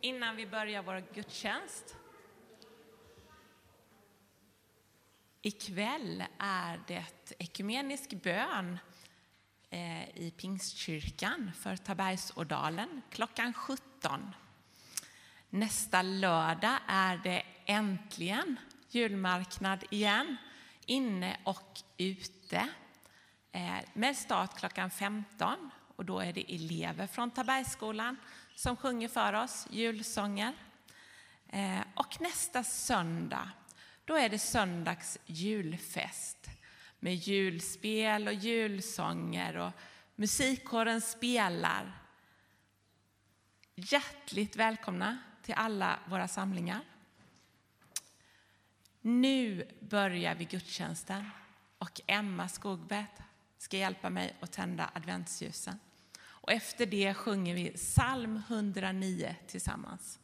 innan vi börjar vår gudstjänst. Ikväll är det ekumenisk bön eh, i Pingstkyrkan för Tabergsådalen klockan 17. Nästa lördag är det äntligen julmarknad igen, inne och ute eh, med start klockan 15 och då är det elever från Tabergsskolan som sjunger för oss julsånger. Eh, och nästa söndag, då är det söndags julfest med julspel och julsånger och musikkåren spelar. Hjärtligt välkomna till alla våra samlingar. Nu börjar vi gudstjänsten och Emma Skogbert ska hjälpa mig att tända adventsljusen. Och efter det sjunger vi psalm 109 tillsammans.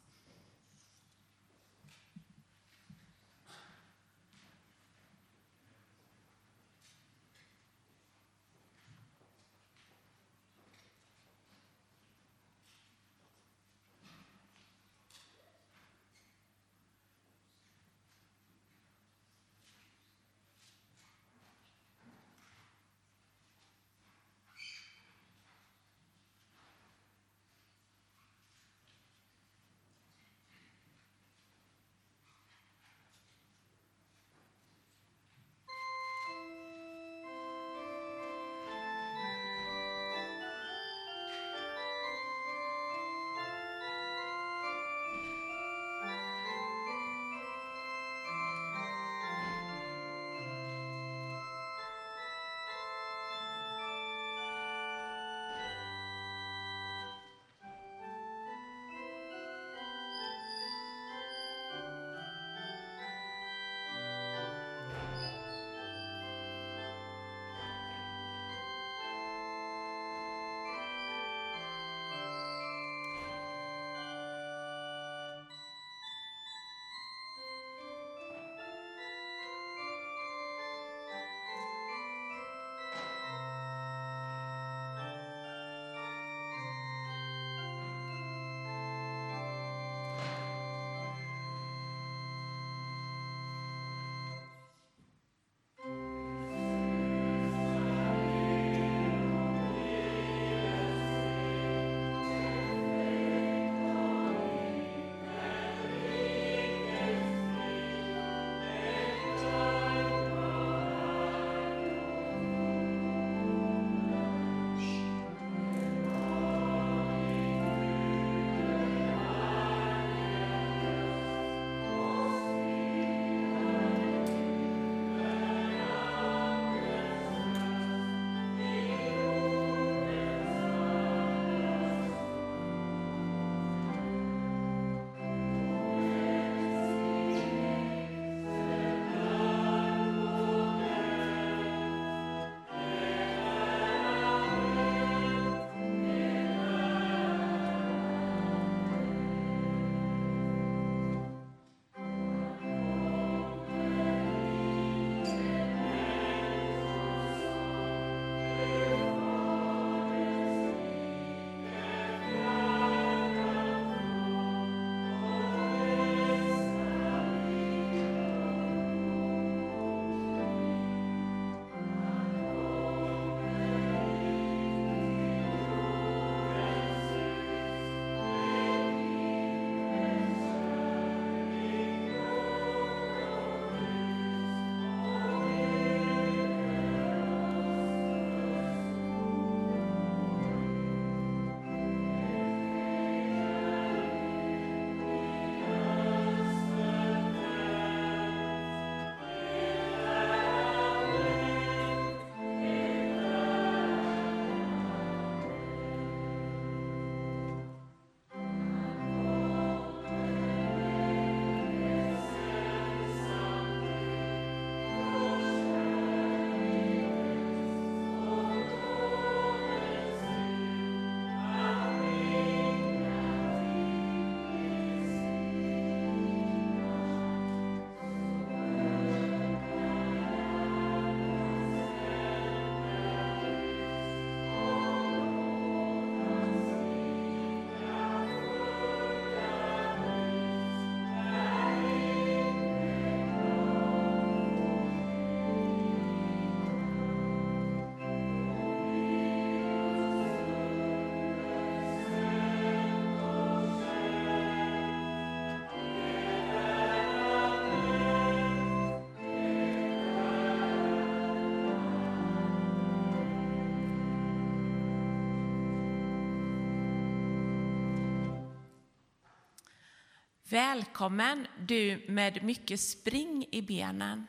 Välkommen du med mycket spring i benen.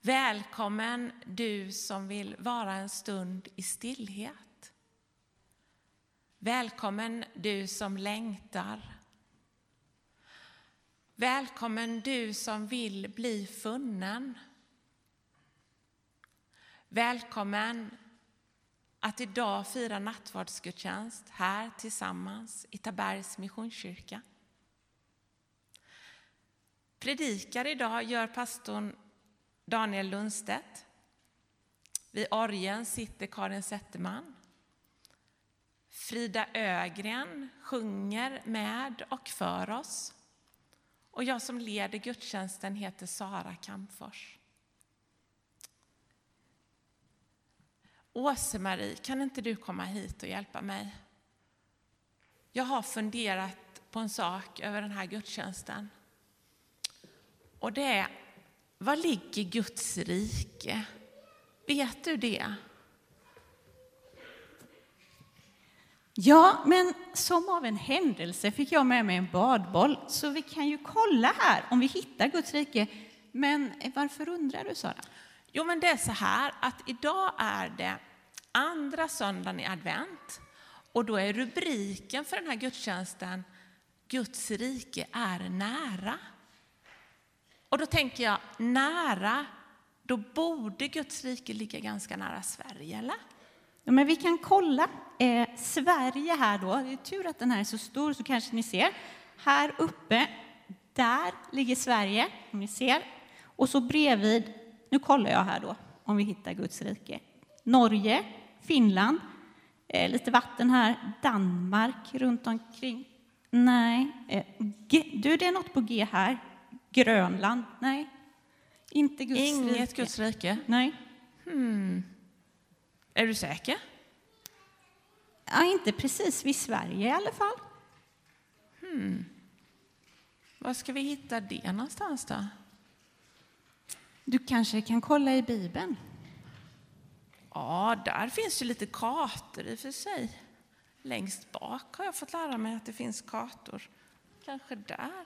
Välkommen du som vill vara en stund i stillhet. Välkommen du som längtar. Välkommen du som vill bli funnen. Välkommen att idag fira nattvardsgudstjänst här tillsammans i Tabergs Missionskyrka. Predikar idag gör pastorn Daniel Lundstedt. Vid orgen sitter Karin Zetterman. Frida Ögren sjunger med och för oss. Och jag som leder gudstjänsten heter Sara Kampfors. Åse-Marie, kan inte du komma hit och hjälpa mig? Jag har funderat på en sak över den här gudstjänsten. Och det är, var ligger Guds rike? Vet du det? Ja, men som av en händelse fick jag med mig en badboll, så vi kan ju kolla här om vi hittar Guds rike. Men varför undrar du, Sara? Jo, men det är så här att idag är det andra söndagen i advent och då är rubriken för den här gudstjänsten Guds rike är nära. Och då tänker jag, nära, då borde Guds rike ligga ganska nära Sverige, eller? Ja, men vi kan kolla. Eh, Sverige här då, det är tur att den här är så stor så kanske ni ser. Här uppe, där ligger Sverige, om ni ser. Och så bredvid, nu kollar jag här då, om vi hittar Guds rike. Norge, Finland, eh, lite vatten här, Danmark runt omkring. Nej, eh, G, du det är något på G här. Grönland, nej. Inte Guds Inget rike. Guds rike? Nej. Hmm. Är du säker? Ja, inte precis vid Sverige i alla fall. Hmm. Var ska vi hitta det någonstans då? Du kanske kan kolla i Bibeln? Ja, där finns ju lite kartor i och för sig. Längst bak har jag fått lära mig att det finns kartor. Kanske där.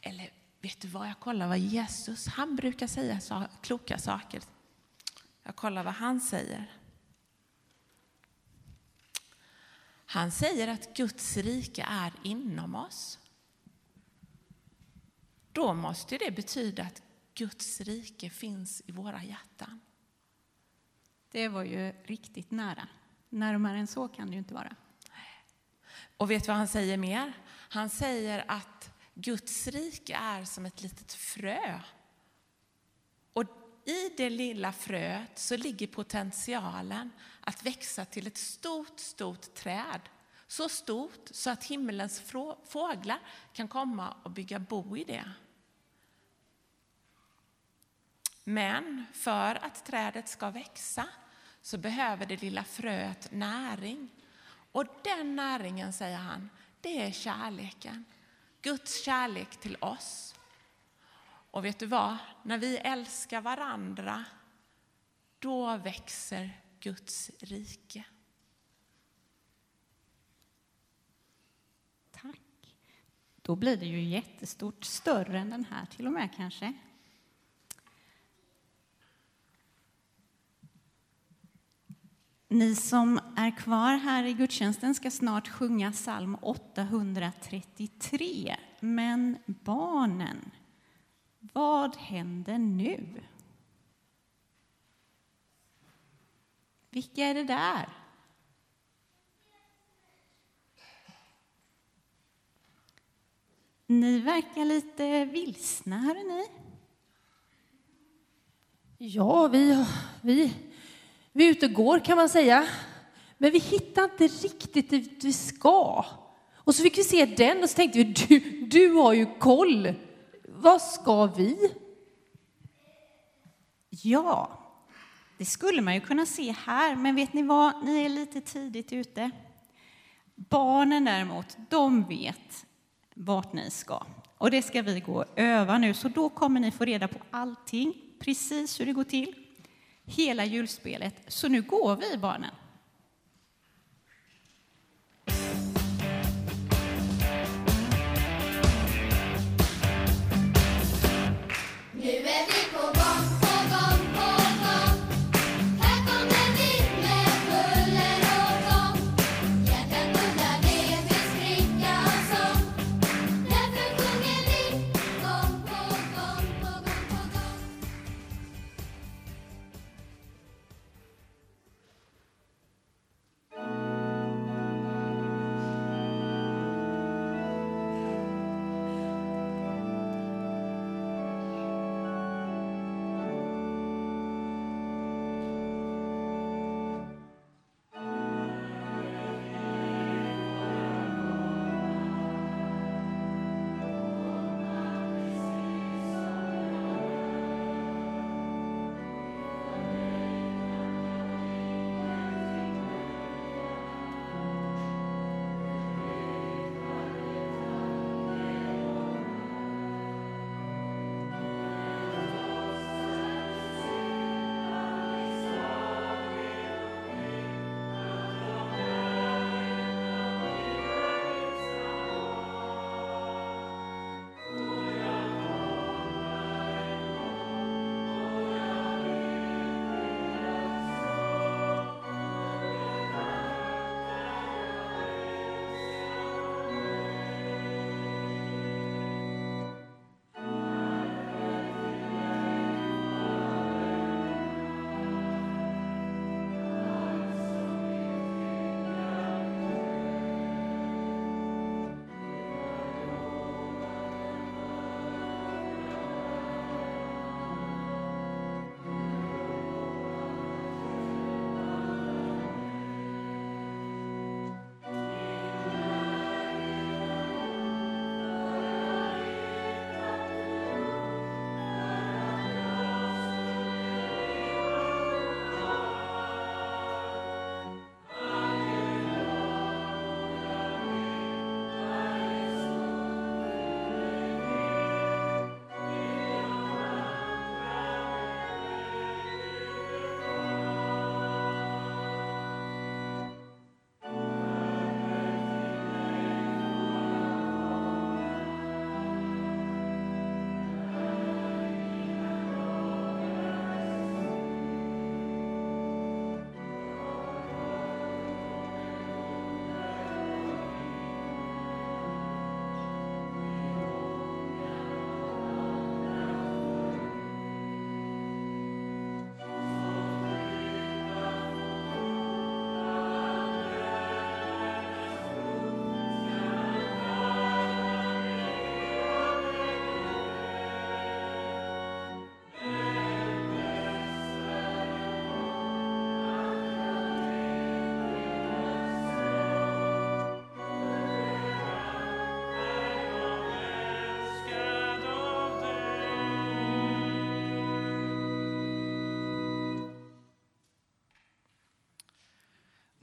Eller vet du vad, jag kollar vad Jesus, han brukar säga så, kloka saker. Jag kollar vad han säger. Han säger att Guds rike är inom oss. Då måste det betyda att Guds rike finns i våra hjärtan. Det var ju riktigt nära. Närmare än så kan det ju inte vara. Och vet du vad han säger mer? Han säger att Guds rike är som ett litet frö. Och i det lilla fröet så ligger potentialen att växa till ett stort, stort träd. Så stort så att himmelens fåglar kan komma och bygga bo i det. Men för att trädet ska växa så behöver det lilla fröet näring. Och den näringen, säger han, det är kärleken. Guds kärlek till oss. Och vet du vad? När vi älskar varandra, då växer Guds rike. Tack. Då blir det ju jättestort, större än den här till och med kanske. Ni som är kvar här i gudstjänsten ska snart sjunga psalm 833. Men barnen, vad händer nu? Vilka är det där? Ni verkar lite vilsna, hörni. Ja, vi, vi vi är ute och går kan man säga. Men vi hittar inte riktigt dit vi ska. Och så fick vi se den och så tänkte vi, du, du har ju koll. Vad ska vi? Ja, det skulle man ju kunna se här, men vet ni vad? Ni är lite tidigt ute. Barnen däremot, de vet vart ni ska. Och det ska vi gå och öva nu, så då kommer ni få reda på allting, precis hur det går till hela julspelet. Så nu går vi, barnen.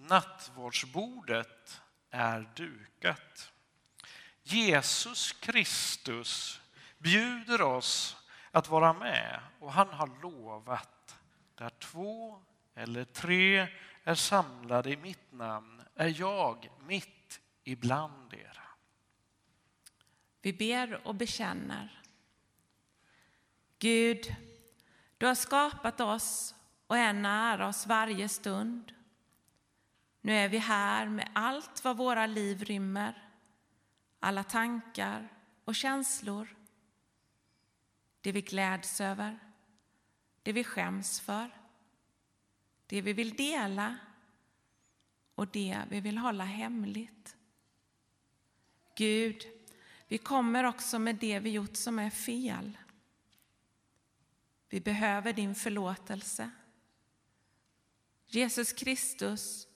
Nattvardsbordet är dukat. Jesus Kristus bjuder oss att vara med och han har lovat där två eller tre är samlade i mitt namn är jag mitt ibland er. Vi ber och bekänner. Gud, du har skapat oss och är nära oss varje stund. Nu är vi här med allt vad våra liv rymmer, alla tankar och känslor. Det vi gläds över, det vi skäms för, det vi vill dela och det vi vill hålla hemligt. Gud, vi kommer också med det vi gjort som är fel. Vi behöver din förlåtelse. Jesus Kristus,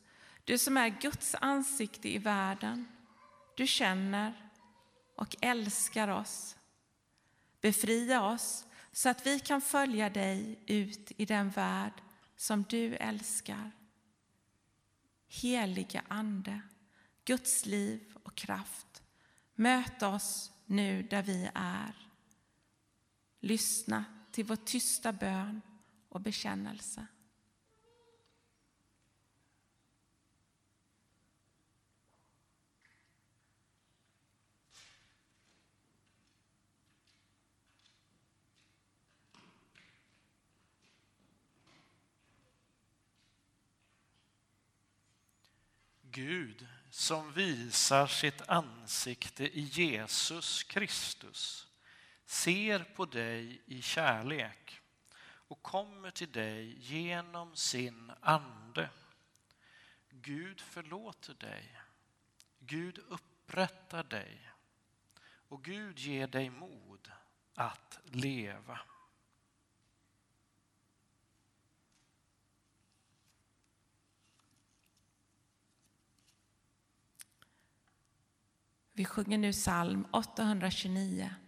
du som är Guds ansikte i världen, du känner och älskar oss. Befria oss så att vi kan följa dig ut i den värld som du älskar. Helige Ande, Guds liv och kraft, möt oss nu där vi är. Lyssna till vår tysta bön och bekännelse. Gud som visar sitt ansikte i Jesus Kristus ser på dig i kärlek och kommer till dig genom sin ande. Gud förlåter dig. Gud upprättar dig och Gud ger dig mod att leva. Vi sjunger nu psalm 829.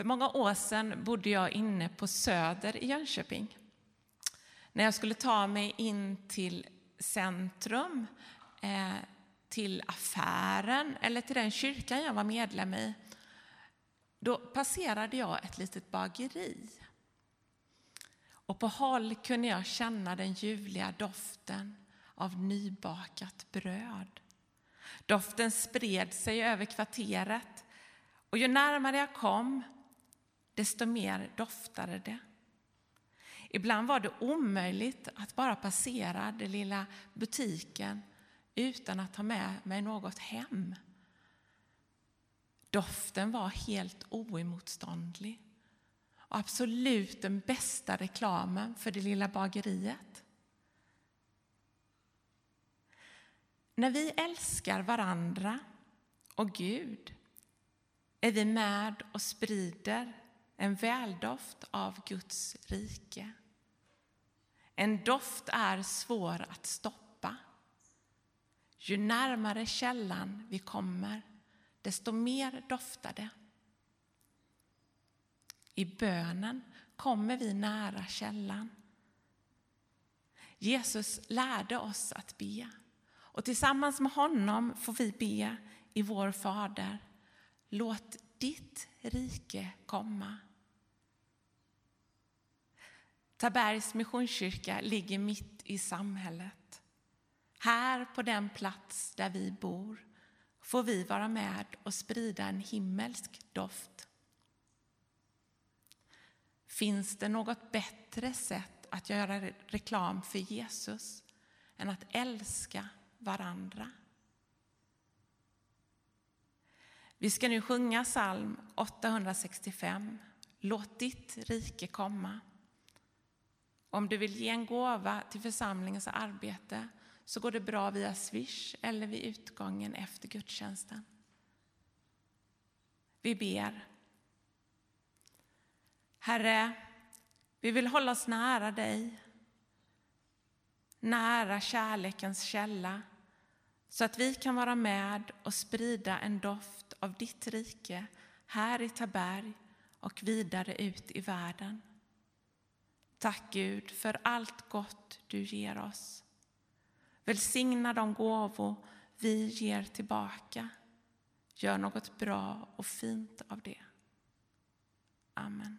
För många år sedan bodde jag inne på Söder i Jönköping. När jag skulle ta mig in till centrum, eh, till affären eller till den kyrkan jag var medlem i, då passerade jag ett litet bageri. Och på håll kunde jag känna den ljuvliga doften av nybakat bröd. Doften spred sig över kvarteret och ju närmare jag kom, desto mer doftade det. Ibland var det omöjligt att bara passera den lilla butiken utan att ta med mig något hem. Doften var helt oemotståndlig och absolut den bästa reklamen för det lilla bageriet. När vi älskar varandra och Gud är vi med och sprider en väldoft av Guds rike. En doft är svår att stoppa. Ju närmare källan vi kommer, desto mer doftar det. I bönen kommer vi nära källan. Jesus lärde oss att be och tillsammans med honom får vi be i vår Fader. Låt ditt rike komma. Tabergs Missionskyrka ligger mitt i samhället. Här på den plats där vi bor får vi vara med och sprida en himmelsk doft. Finns det något bättre sätt att göra reklam för Jesus än att älska varandra? Vi ska nu sjunga psalm 865. Låt ditt rike komma. Om du vill ge en gåva till församlingens arbete så går det bra via Swish eller vid utgången efter gudstjänsten. Vi ber. Herre, vi vill hålla oss nära dig, nära kärlekens källa så att vi kan vara med och sprida en doft av ditt rike här i Taberg och vidare ut i världen. Tack Gud för allt gott du ger oss. Välsigna de gåvor vi ger tillbaka. Gör något bra och fint av det. Amen.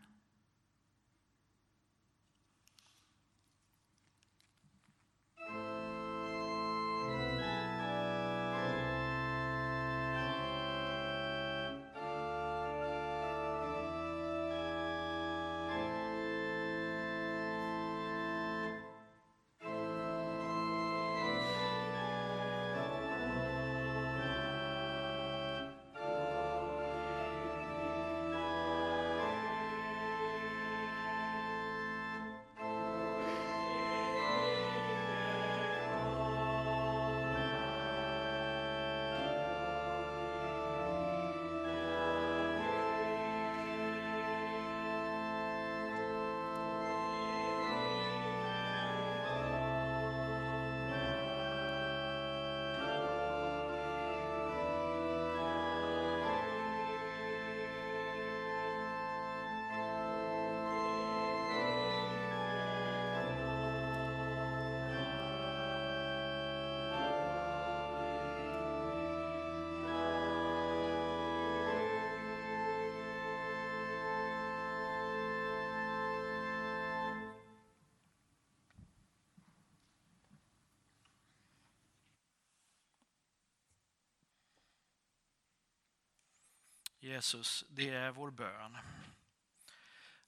Jesus, det är vår bön.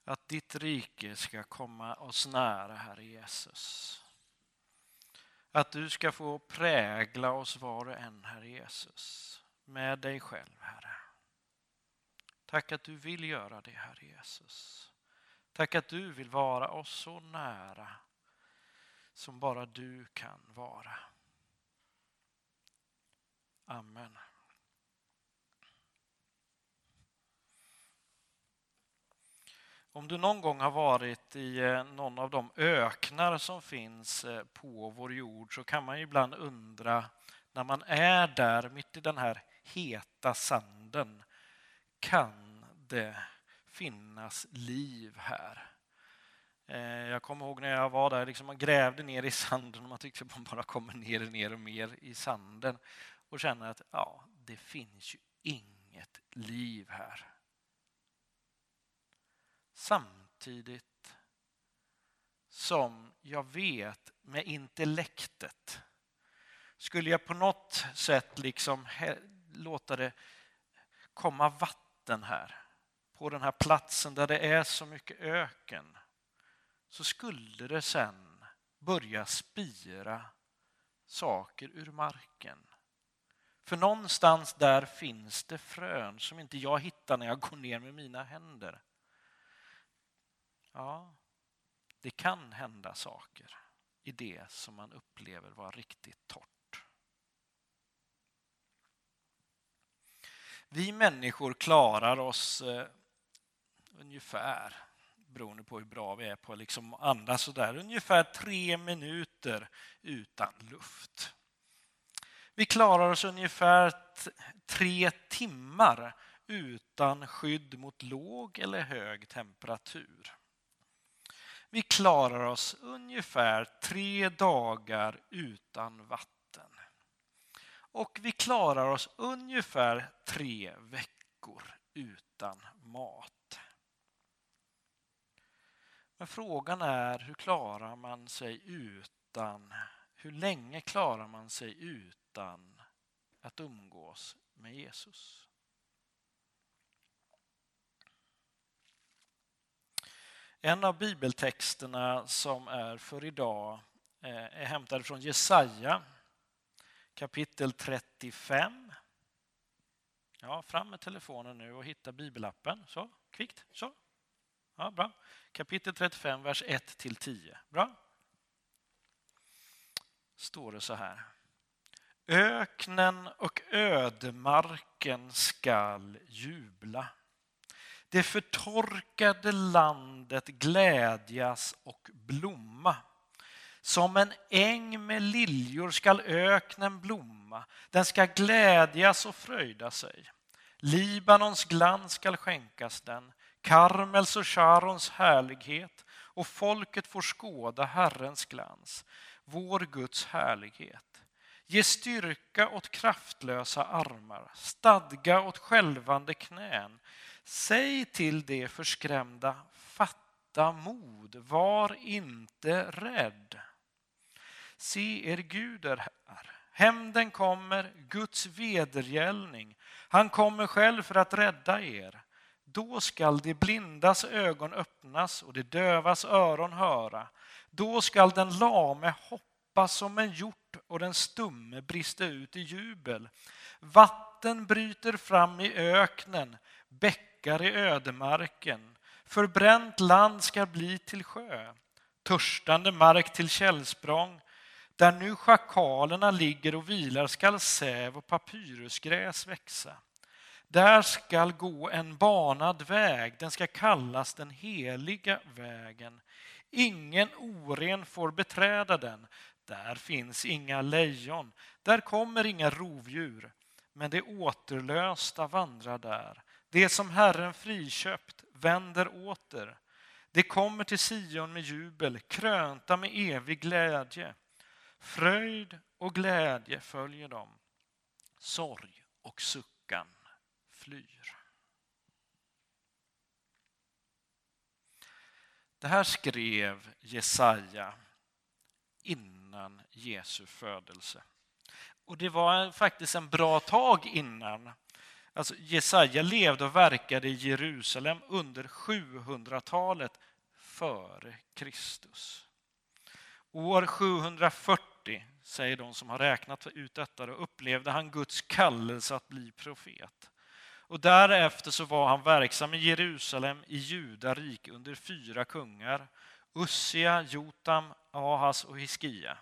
Att ditt rike ska komma oss nära, Herre Jesus. Att du ska få prägla oss var och en, Herre Jesus, med dig själv, Herre. Tack att du vill göra det, Herre Jesus. Tack att du vill vara oss så nära som bara du kan vara. Amen. Om du någon gång har varit i eh, någon av de öknar som finns eh, på vår jord så kan man ibland undra när man är där mitt i den här heta sanden, kan det finnas liv här? Eh, jag kommer ihåg när jag var där, liksom man grävde ner i sanden och man tyckte att man bara kommer ner och ner och mer i sanden och känner att ja, det finns ju inget liv här. Samtidigt som jag vet med intellektet skulle jag på något sätt liksom låta det komma vatten här på den här platsen där det är så mycket öken så skulle det sen börja spira saker ur marken. För någonstans där finns det frön som inte jag hittar när jag går ner med mina händer. Ja, det kan hända saker i det som man upplever vara riktigt torrt. Vi människor klarar oss eh, ungefär, beroende på hur bra vi är på att liksom andas sådär, ungefär tre minuter utan luft. Vi klarar oss ungefär tre timmar utan skydd mot låg eller hög temperatur. Vi klarar oss ungefär tre dagar utan vatten. Och vi klarar oss ungefär tre veckor utan mat. Men frågan är hur klarar man sig utan, hur länge klarar man sig utan att umgås med Jesus? En av bibeltexterna som är för idag eh, är hämtad från Jesaja kapitel 35. Ja, fram med telefonen nu och hitta bibelappen. Så, kvickt. Så. Ja, bra. Kapitel 35, vers 1-10. Bra. Står det så här. Öknen och ödemarken skall jubla det förtorkade landet glädjas och blomma. Som en äng med liljor skall öknen blomma, den skall glädjas och fröjda sig. Libanons glans skall skänkas den, Karmels och Sharons härlighet och folket får skåda Herrens glans, vår Guds härlighet. Ge styrka åt kraftlösa armar, stadga åt skälvande knän, Säg till de förskrämda, fatta mod, var inte rädd. Se, er Gud är här. Hämnden kommer, Guds vedergällning. Han kommer själv för att rädda er. Då skall de blindas ögon öppnas och de dövas öron höra. Då skall den lame hoppa som en hjort och den stumme brista ut i jubel. Vatten bryter fram i öknen, bäck bäckar i ödemarken. Förbränt land ska bli till sjö, törstande mark till källsprång. Där nu schakalerna ligger och vilar skall säv och papyrusgräs växa. Där skall gå en banad väg, den ska kallas den heliga vägen. Ingen oren får beträda den. Där finns inga lejon, där kommer inga rovdjur. Men det återlösta vandrar där. Det som Herren friköpt vänder åter. Det kommer till Sion med jubel, krönta med evig glädje. Fröjd och glädje följer dem. Sorg och suckan flyr. Det här skrev Jesaja innan Jesu födelse. Och det var faktiskt en bra tag innan Alltså Jesaja levde och verkade i Jerusalem under 700-talet före Kristus. År 740, säger de som har räknat ut detta, då upplevde han Guds kallelse att bli profet. Och därefter så var han verksam i Jerusalem i Judarik under fyra kungar, Ussia, Jotam, Ahas och Hiskia.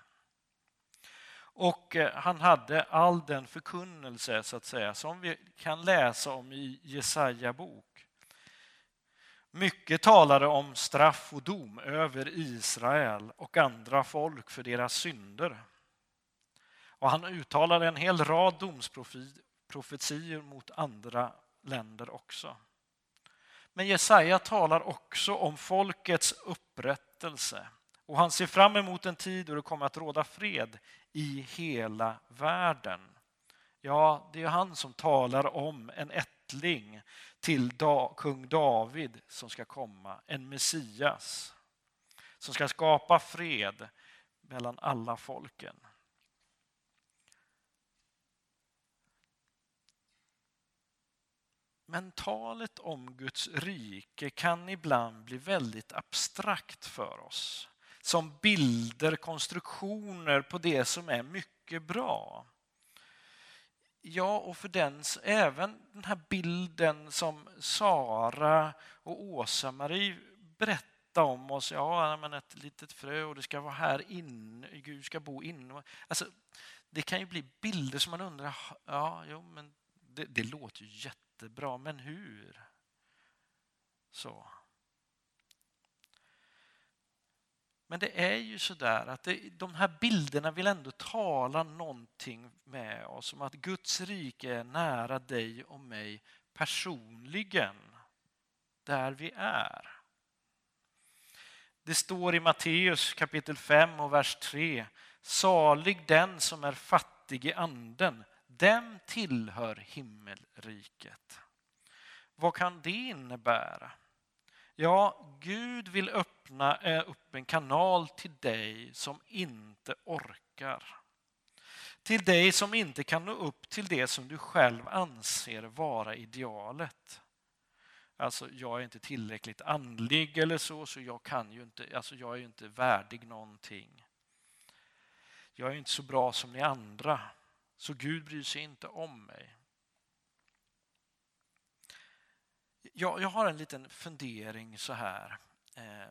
Och eh, han hade all den förkunnelse så att säga som vi kan läsa om i Jesaja bok. Mycket talade om straff och dom över Israel och andra folk för deras synder. Och han uttalade en hel rad domsprofetior mot andra länder också. Men Jesaja talar också om folkets upprättelse och han ser fram emot en tid då det kommer att råda fred i hela världen. Ja, det är han som talar om en ättling till kung David som ska komma, en Messias som ska skapa fred mellan alla folken. Men talet om Guds rike kan ibland bli väldigt abstrakt för oss. Som bilder, konstruktioner på det som är mycket bra. Ja, och för den, även den här bilden som Sara och Åsa-Marie berättar om oss. Ja, men ett litet frö och det ska vara här inne, Gud ska bo inne. Alltså, det kan ju bli bilder som man undrar, ja, jo, men det, det låter ju jättebra, men hur? Så. Men det är ju så där att det, de här bilderna vill ändå tala någonting med oss om att Guds rike är nära dig och mig personligen, där vi är. Det står i Matteus kapitel 5 och vers 3. Salig den som är fattig i anden, dem tillhör himmelriket. Vad kan det innebära? Ja, Gud vill öppna eh, upp en kanal till dig som inte orkar. Till dig som inte kan nå upp till det som du själv anser vara idealet. Alltså, jag är inte tillräckligt andlig eller så, så jag kan ju inte, alltså jag är ju inte värdig någonting. Jag är inte så bra som ni andra, så Gud bryr sig inte om mig. Jag, jag har en liten fundering så här. Eh,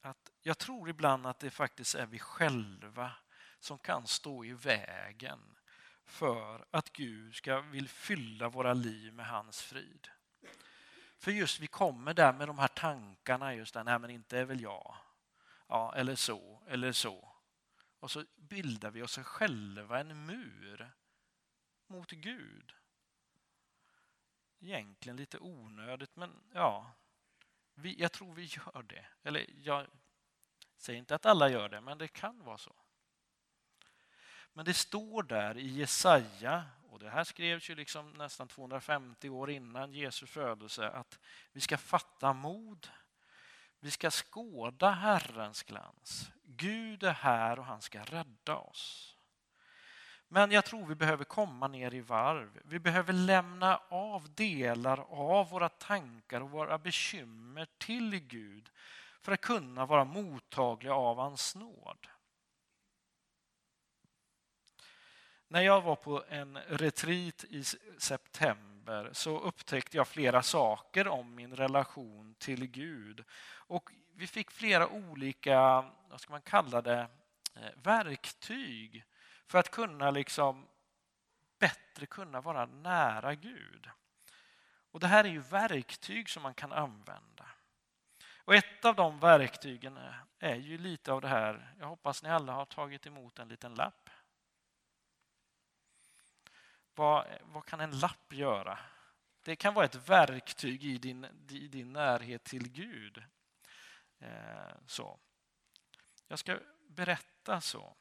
att jag tror ibland att det faktiskt är vi själva som kan stå i vägen för att Gud ska vill fylla våra liv med hans frid. För just vi kommer där med de här tankarna, just där, nej men inte är väl jag. Ja, eller så, eller så. Och så bildar vi oss själva en mur mot Gud. Egentligen lite onödigt, men ja, vi, jag tror vi gör det. Eller jag säger inte att alla gör det, men det kan vara så. Men det står där i Jesaja, och det här skrevs ju liksom nästan 250 år innan Jesu födelse, att vi ska fatta mod. Vi ska skåda Herrens glans. Gud är här och han ska rädda oss. Men jag tror vi behöver komma ner i varv. Vi behöver lämna av delar av våra tankar och våra bekymmer till Gud för att kunna vara mottagliga av hans nåd. När jag var på en retreat i september så upptäckte jag flera saker om min relation till Gud. Och vi fick flera olika, vad ska man kalla det, eh, verktyg för att kunna liksom bättre kunna vara nära Gud. Och Det här är ju verktyg som man kan använda. Och Ett av de verktygen är ju lite av det här, jag hoppas ni alla har tagit emot en liten lapp. Vad, vad kan en lapp göra? Det kan vara ett verktyg i din, i din närhet till Gud. Eh, så. Jag ska berätta så.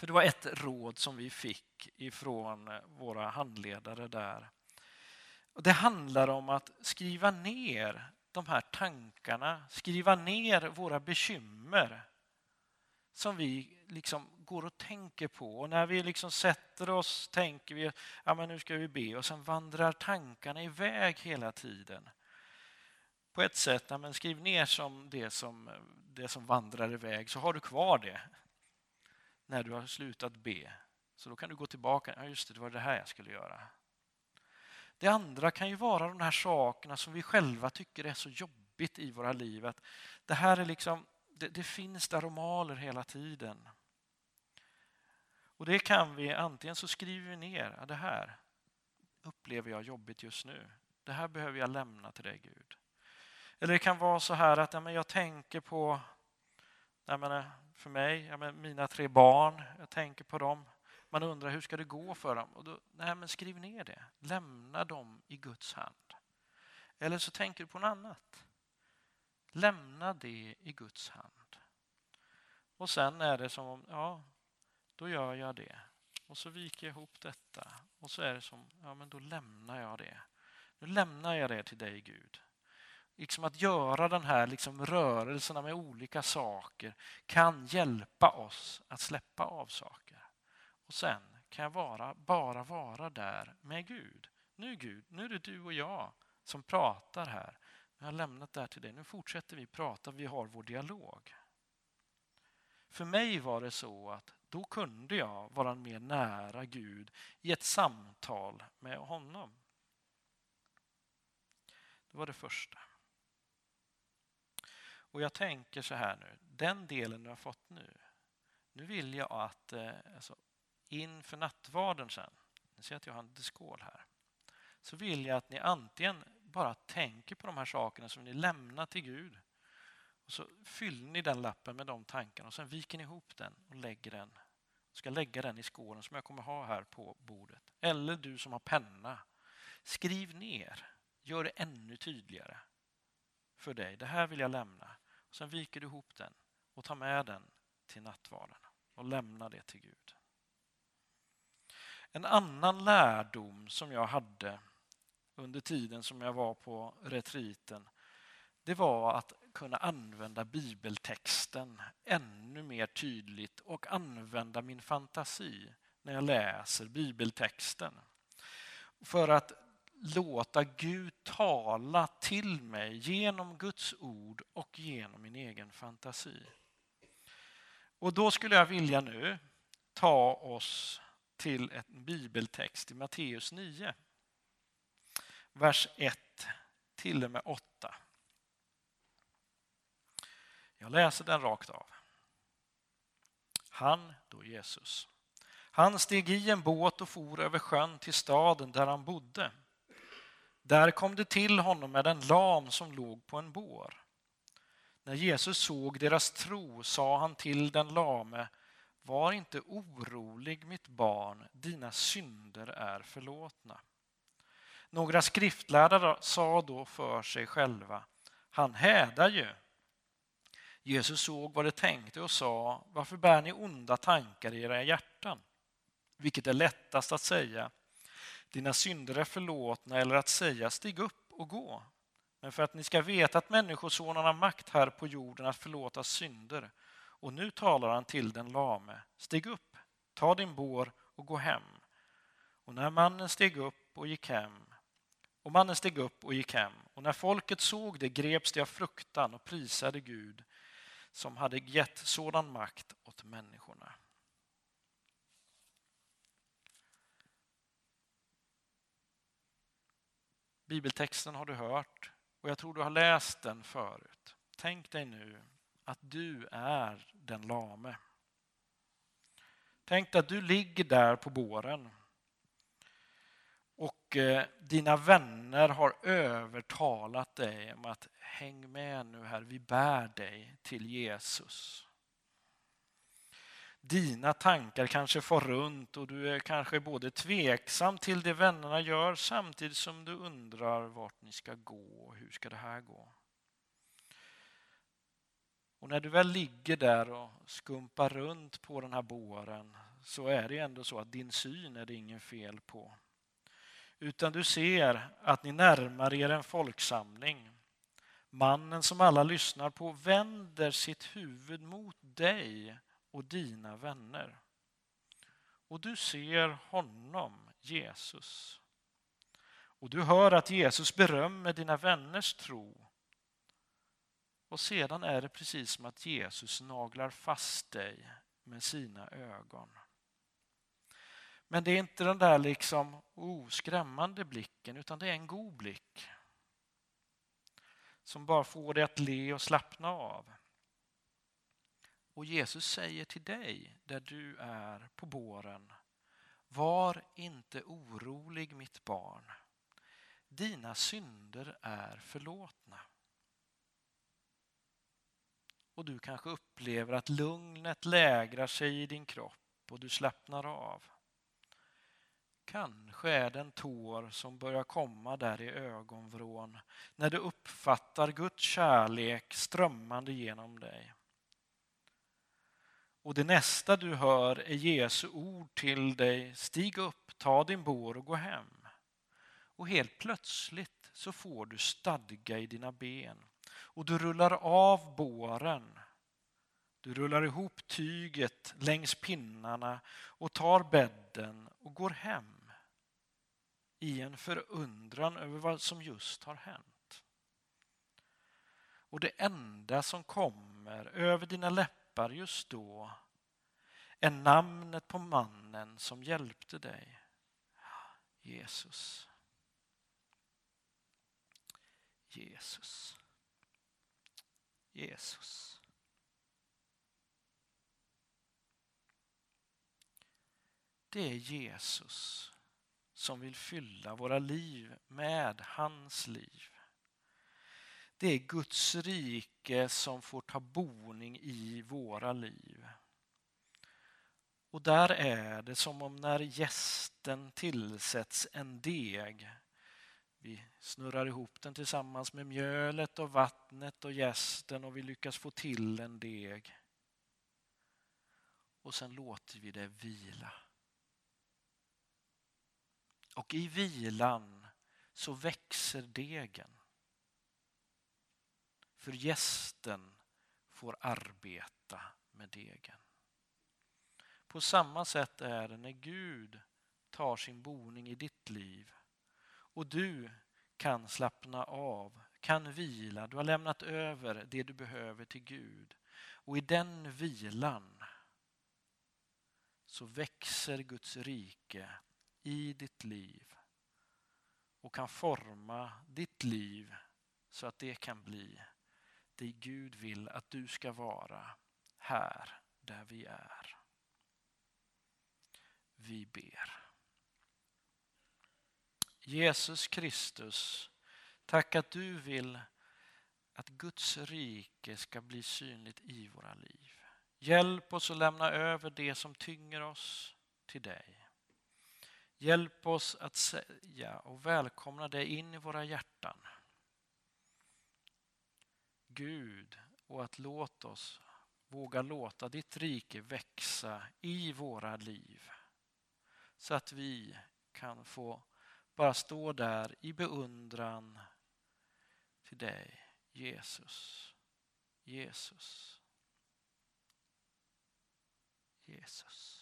För det var ett råd som vi fick ifrån eh, våra handledare där. Det handlar om att skriva ner de här tankarna, skriva ner våra bekymmer som vi liksom går och tänker på. Och när vi liksom sätter oss tänker vi ja men nu ska vi be och sen vandrar tankarna iväg hela tiden. På ett sätt, ja, men skriv ner som det, som eh, det som vandrar iväg så har du kvar det när du har slutat be. Så då kan du gå tillbaka. Ja, just det, det var det här jag skulle göra. Det andra kan ju vara de här sakerna som vi själva tycker är så jobbigt i våra liv. Att det här är liksom, det, det finns där och maler hela tiden. Och det kan vi, antingen så skriver vi ner, ja, det här upplever jag jobbigt just nu. Det här behöver jag lämna till dig Gud. Eller det kan vara så här att ja, men jag tänker på, jag menar, eh, för mig, ja, men mina tre barn, jag tänker på dem. Man undrar hur ska det gå för dem? Och då, nej, men skriv ner det. Lämna dem i Guds hand. Eller så tänker du på något annat. Lämna det i Guds hand. Och sen är det som om, ja, då gör jag det. Och så viker jag ihop detta. Och så är det som, ja men då lämnar jag det. Nu lämnar jag det till dig Gud liksom att göra den här liksom rörelserna med olika saker kan hjälpa oss att släppa av saker. Och sen kan jag vara, bara vara där med Gud Nu Gud, nu är det du och jag som pratar här. Jag har lämnat det här till dig. Nu fortsätter vi prata, vi har vår dialog. För mig var det så att då kunde jag vara mer nära Gud i ett samtal med honom. Det var det första. Och jag tänker så här nu, den delen du har fått nu. Nu vill jag att eh, alltså, inför nattvarden sen, ni ser att jag har en skål här, så vill jag att ni antingen bara tänker på de här sakerna som ni lämnar till Gud. Och så fyller ni den lappen med de tankarna och sen viker ni ihop den och lägger den. ska lägga den i skålen som jag kommer ha här på bordet. Eller du som har penna. Skriv ner. Gör det ännu tydligare för dig. Det här vill jag lämna. Sen viker du ihop den och tar med den till nattvarden och lämnar det till Gud. En annan lärdom som jag hade under tiden som jag var på retriten det var att kunna använda bibeltexten ännu mer tydligt och använda min fantasi när jag läser bibeltexten. För att låta Gud tala till mig genom Guds ord och genom min egen fantasi. Och då skulle jag vilja nu ta oss till en bibeltext i Matteus 9. Vers 1 till och med 8. Jag läser den rakt av. Han, då Jesus, han steg i en båt och for över sjön till staden där han bodde. Där kom det till honom med en lam som låg på en bår. När Jesus såg deras tro sa han till den lame Var inte orolig mitt barn, dina synder är förlåtna. Några skriftlärare sa då för sig själva Han hädar ju. Jesus såg vad de tänkte och sa Varför bär ni onda tankar i era hjärtan? Vilket är lättast att säga dina synder är förlåtna eller att säga stig upp och gå. Men för att ni ska veta att Människosonen har makt här på jorden att förlåta synder. Och nu talar han till den lame. Stig upp, ta din bår och gå hem. Och när mannen steg upp och gick hem och mannen steg upp och gick hem och när folket såg det greps de av fruktan och prisade Gud som hade gett sådan makt åt människorna. Bibeltexten har du hört och jag tror du har läst den förut. Tänk dig nu att du är den lame. Tänk dig att du ligger där på båren och eh, dina vänner har övertalat dig om att häng med nu här, vi bär dig till Jesus dina tankar kanske far runt och du är kanske både tveksam till det vännerna gör samtidigt som du undrar vart ni ska gå. och Hur ska det här gå? Och när du väl ligger där och skumpar runt på den här båren så är det ändå så att din syn är det ingen fel på. Utan du ser att ni närmar er en folksamling. Mannen som alla lyssnar på vänder sitt huvud mot dig och dina vänner. Och du ser honom, Jesus. Och du hör att Jesus berömmer dina vänners tro. Och sedan är det precis som att Jesus naglar fast dig med sina ögon. Men det är inte den där liksom oh, skrämmande blicken utan det är en god blick. Som bara får dig att le och slappna av. Och Jesus säger till dig där du är på båren. Var inte orolig mitt barn. Dina synder är förlåtna. Och du kanske upplever att lugnet lägrar sig i din kropp och du slappnar av. Kanske är det en tår som börjar komma där i ögonvrån när du uppfattar Guds kärlek strömmande genom dig. Och det nästa du hör är Jesu ord till dig. Stig upp, ta din bår och gå hem. Och helt plötsligt så får du stadga i dina ben och du rullar av båren. Du rullar ihop tyget längs pinnarna och tar bädden och går hem. i en förundran över vad som just har hänt. Och det enda som kommer över dina läppar just då är namnet på mannen som hjälpte dig. Jesus. Jesus. Jesus. Det är Jesus som vill fylla våra liv med hans liv. Det är Guds rike som får ta boning i våra liv. Och där är det som om när gästen tillsätts en deg. Vi snurrar ihop den tillsammans med mjölet och vattnet och gästen och vi lyckas få till en deg. Och sen låter vi det vila. Och i vilan så växer degen. För gästen får arbeta med degen. På samma sätt är det när Gud tar sin boning i ditt liv och du kan slappna av, kan vila. Du har lämnat över det du behöver till Gud. Och i den vilan så växer Guds rike i ditt liv och kan forma ditt liv så att det kan bli dig Gud vill att du ska vara här där vi är. Vi ber. Jesus Kristus, tack att du vill att Guds rike ska bli synligt i våra liv. Hjälp oss att lämna över det som tynger oss till dig. Hjälp oss att säga och välkomna dig in i våra hjärtan. Gud, och att låta oss våga låta ditt rike växa i våra liv. Så att vi kan få bara stå där i beundran till dig, Jesus. Jesus. Jesus.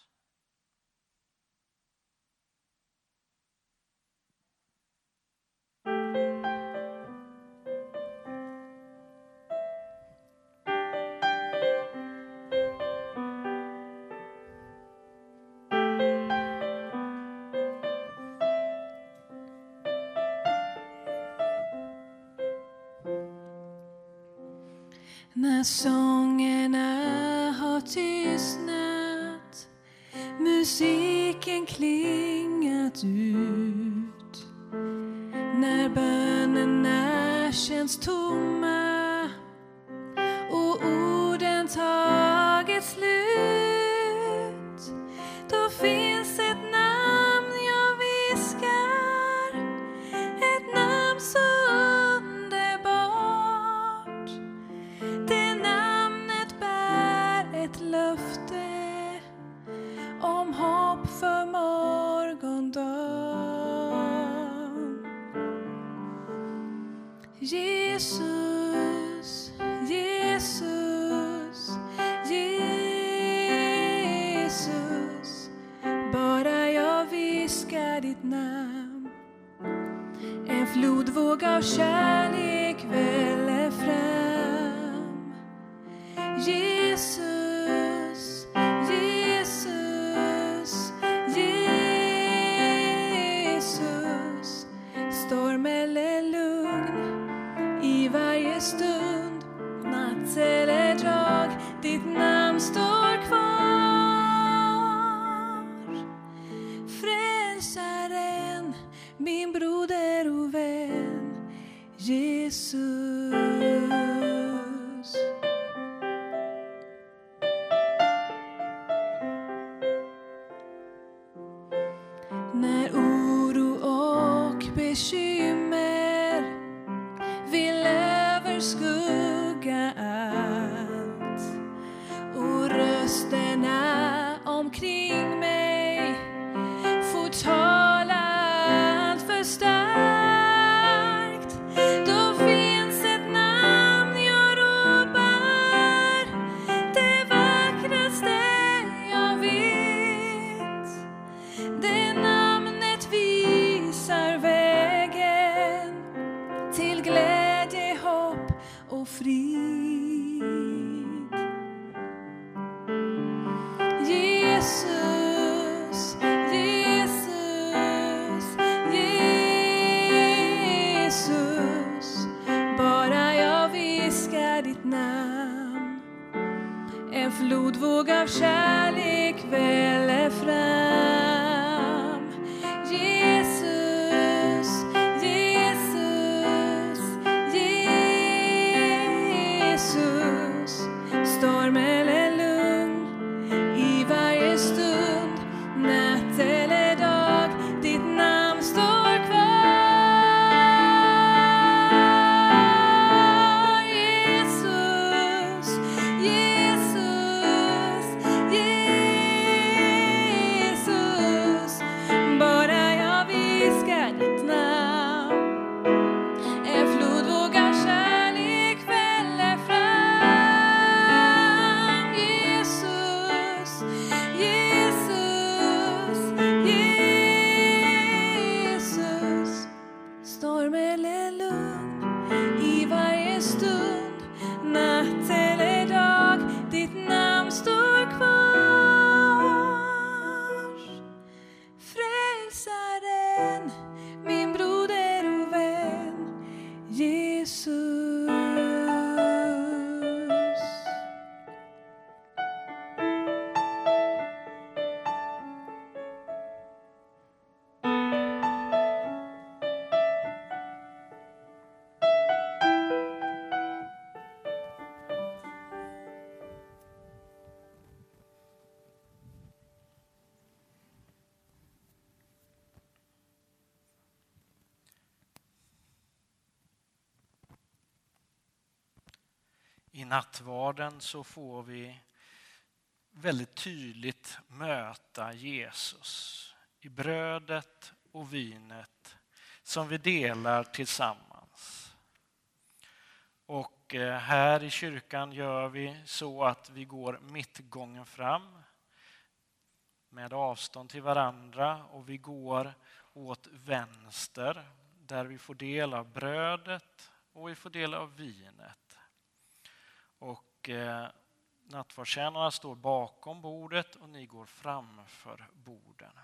Sångerna har tystnat, musiken klingat ut. När bönerna känns tomma Jesus, Jesus, Jesus. Bara jag viskar ditt namn en flodvåg av kärlek väller Jesus, I nattvarden så får vi väldigt tydligt möta Jesus i brödet och vinet som vi delar tillsammans. Och eh, här i kyrkan gör vi så att vi går mittgången fram med avstånd till varandra och vi går åt vänster där vi får del av brödet och vi får del av vinet. Och eh, nattvardstjänarna står bakom bordet och ni går framför borden.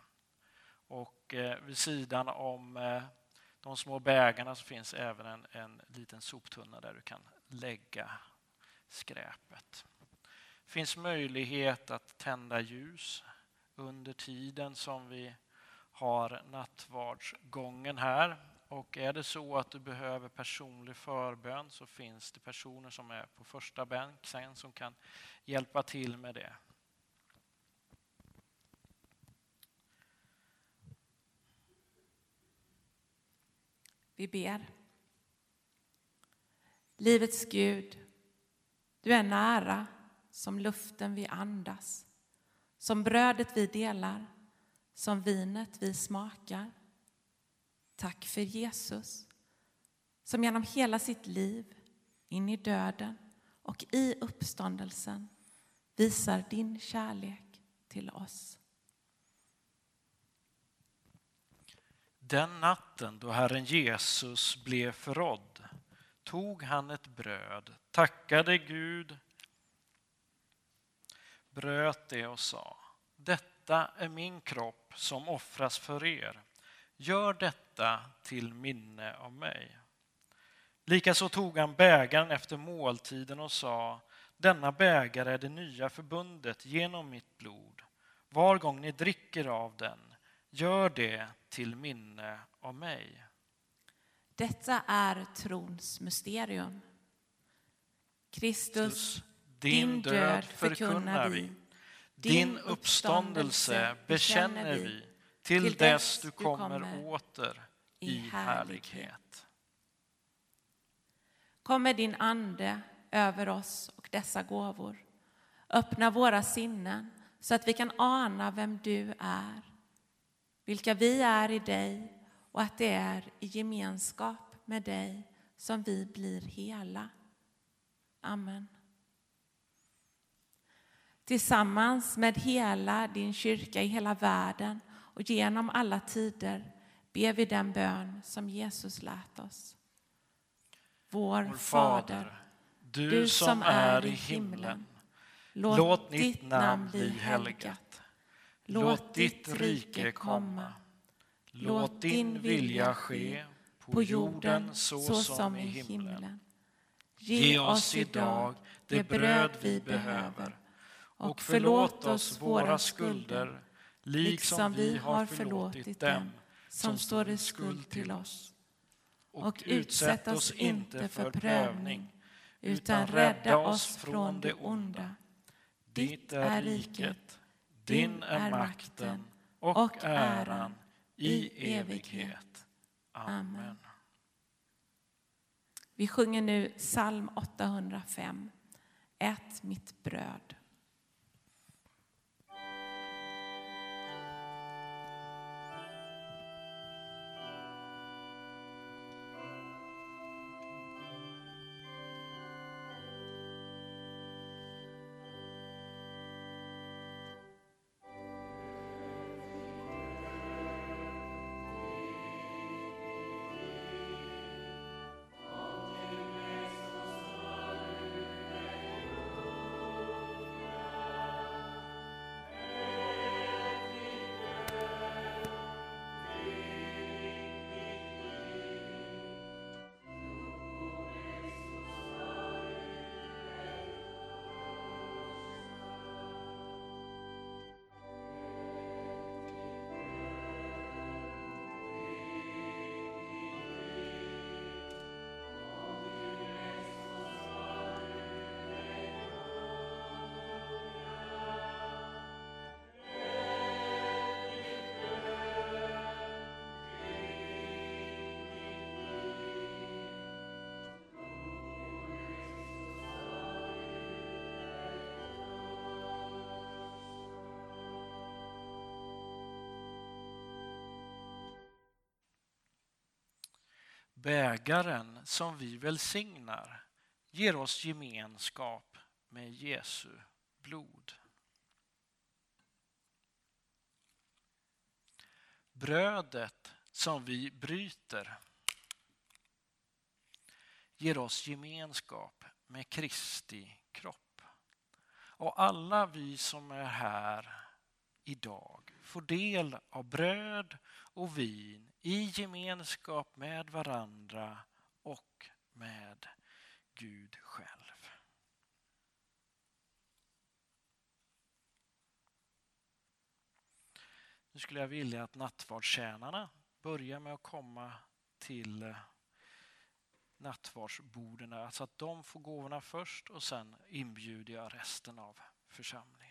Och eh, vid sidan om eh, de små bägarna så finns även en, en liten soptunna där du kan lägga skräpet. Det finns möjlighet att tända ljus under tiden som vi har nattvardsgången här. Och är det så att du behöver personlig förbön så finns det personer som är på första bänk sen som kan hjälpa till med det. Vi ber. Livets Gud, du är nära som luften vi andas, som brödet vi delar, som vinet vi smakar. Tack för Jesus, som genom hela sitt liv, in i döden och i uppståndelsen visar din kärlek till oss. Den natten då Herren Jesus blev förrådd tog han ett bröd, tackade Gud, bröt det och sa Detta är min kropp som offras för er. Gör detta till minne av mig. Likaså tog han bägaren efter måltiden och sa Denna bägare är det nya förbundet genom mitt blod. Var gång ni dricker av den, gör det till minne av mig. Detta är trons mysterium. Kristus, Din död förkunnar vi, din uppståndelse bekänner vi till dess du kommer åter i härlighet. Kom med din ande över oss och dessa gåvor. Öppna våra sinnen så att vi kan ana vem du är, vilka vi är i dig och att det är i gemenskap med dig som vi blir hela. Amen. Tillsammans med hela din kyrka i hela världen och genom alla tider ber vi den bön som Jesus lät oss. Vår Vår Fader, du som är i himlen. Låt ditt namn bli helgat. Låt ditt rike komma. Låt din vilja ske på jorden så som i himlen. Ge oss idag det bröd vi behöver och förlåt oss våra skulder liksom vi har förlåtit dem som står i skuld till oss. Och utsätt oss inte för prövning utan rädda oss från det onda. Ditt är riket, din är makten och äran i evighet. Amen. Vi sjunger nu psalm 805. Ät mitt bröd. Bägaren som vi välsignar ger oss gemenskap med Jesu blod. Brödet som vi bryter ger oss gemenskap med Kristi kropp. Och alla vi som är här idag får del av bröd och vin i gemenskap med varandra och med Gud själv. Nu skulle jag vilja att nattvardstjänarna börjar med att komma till eh, nattvardsborden, alltså att de får gåvorna först och sen inbjuder jag resten av församlingen.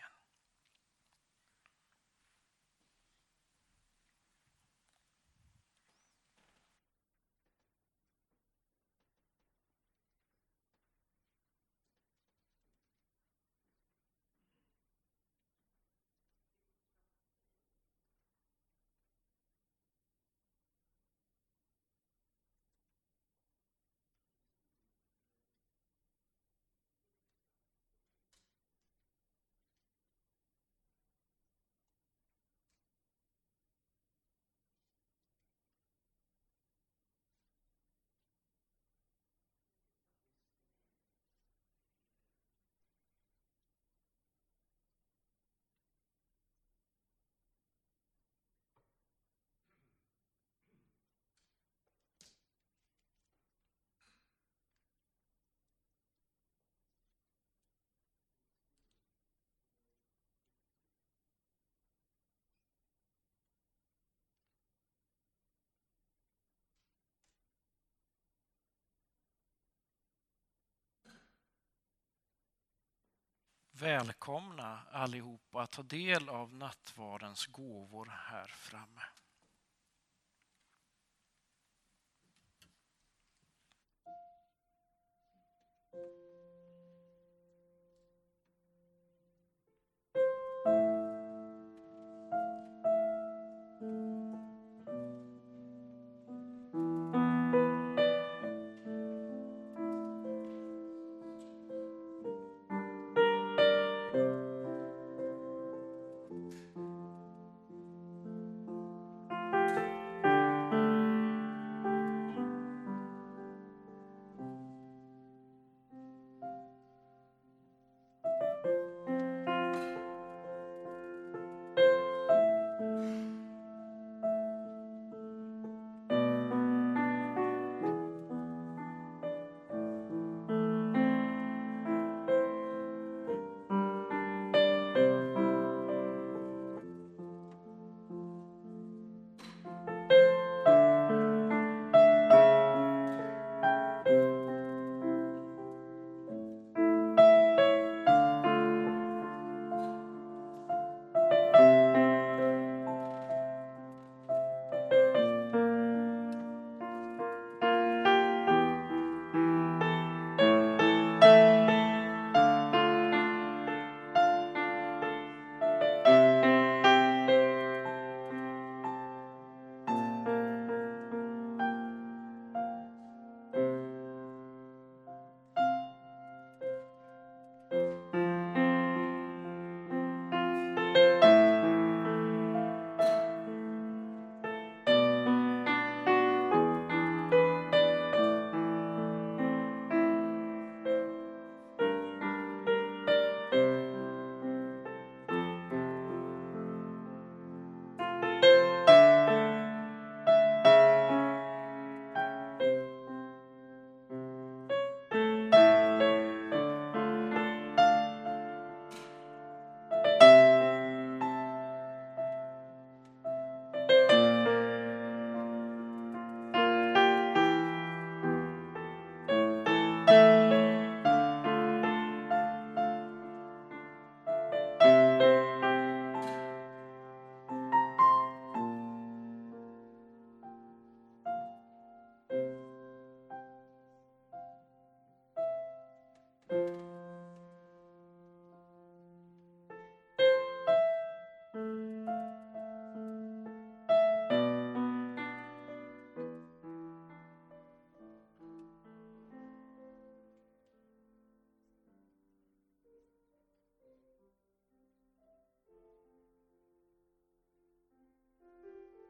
Välkomna allihopa att ta del av nattvardens gåvor här framme.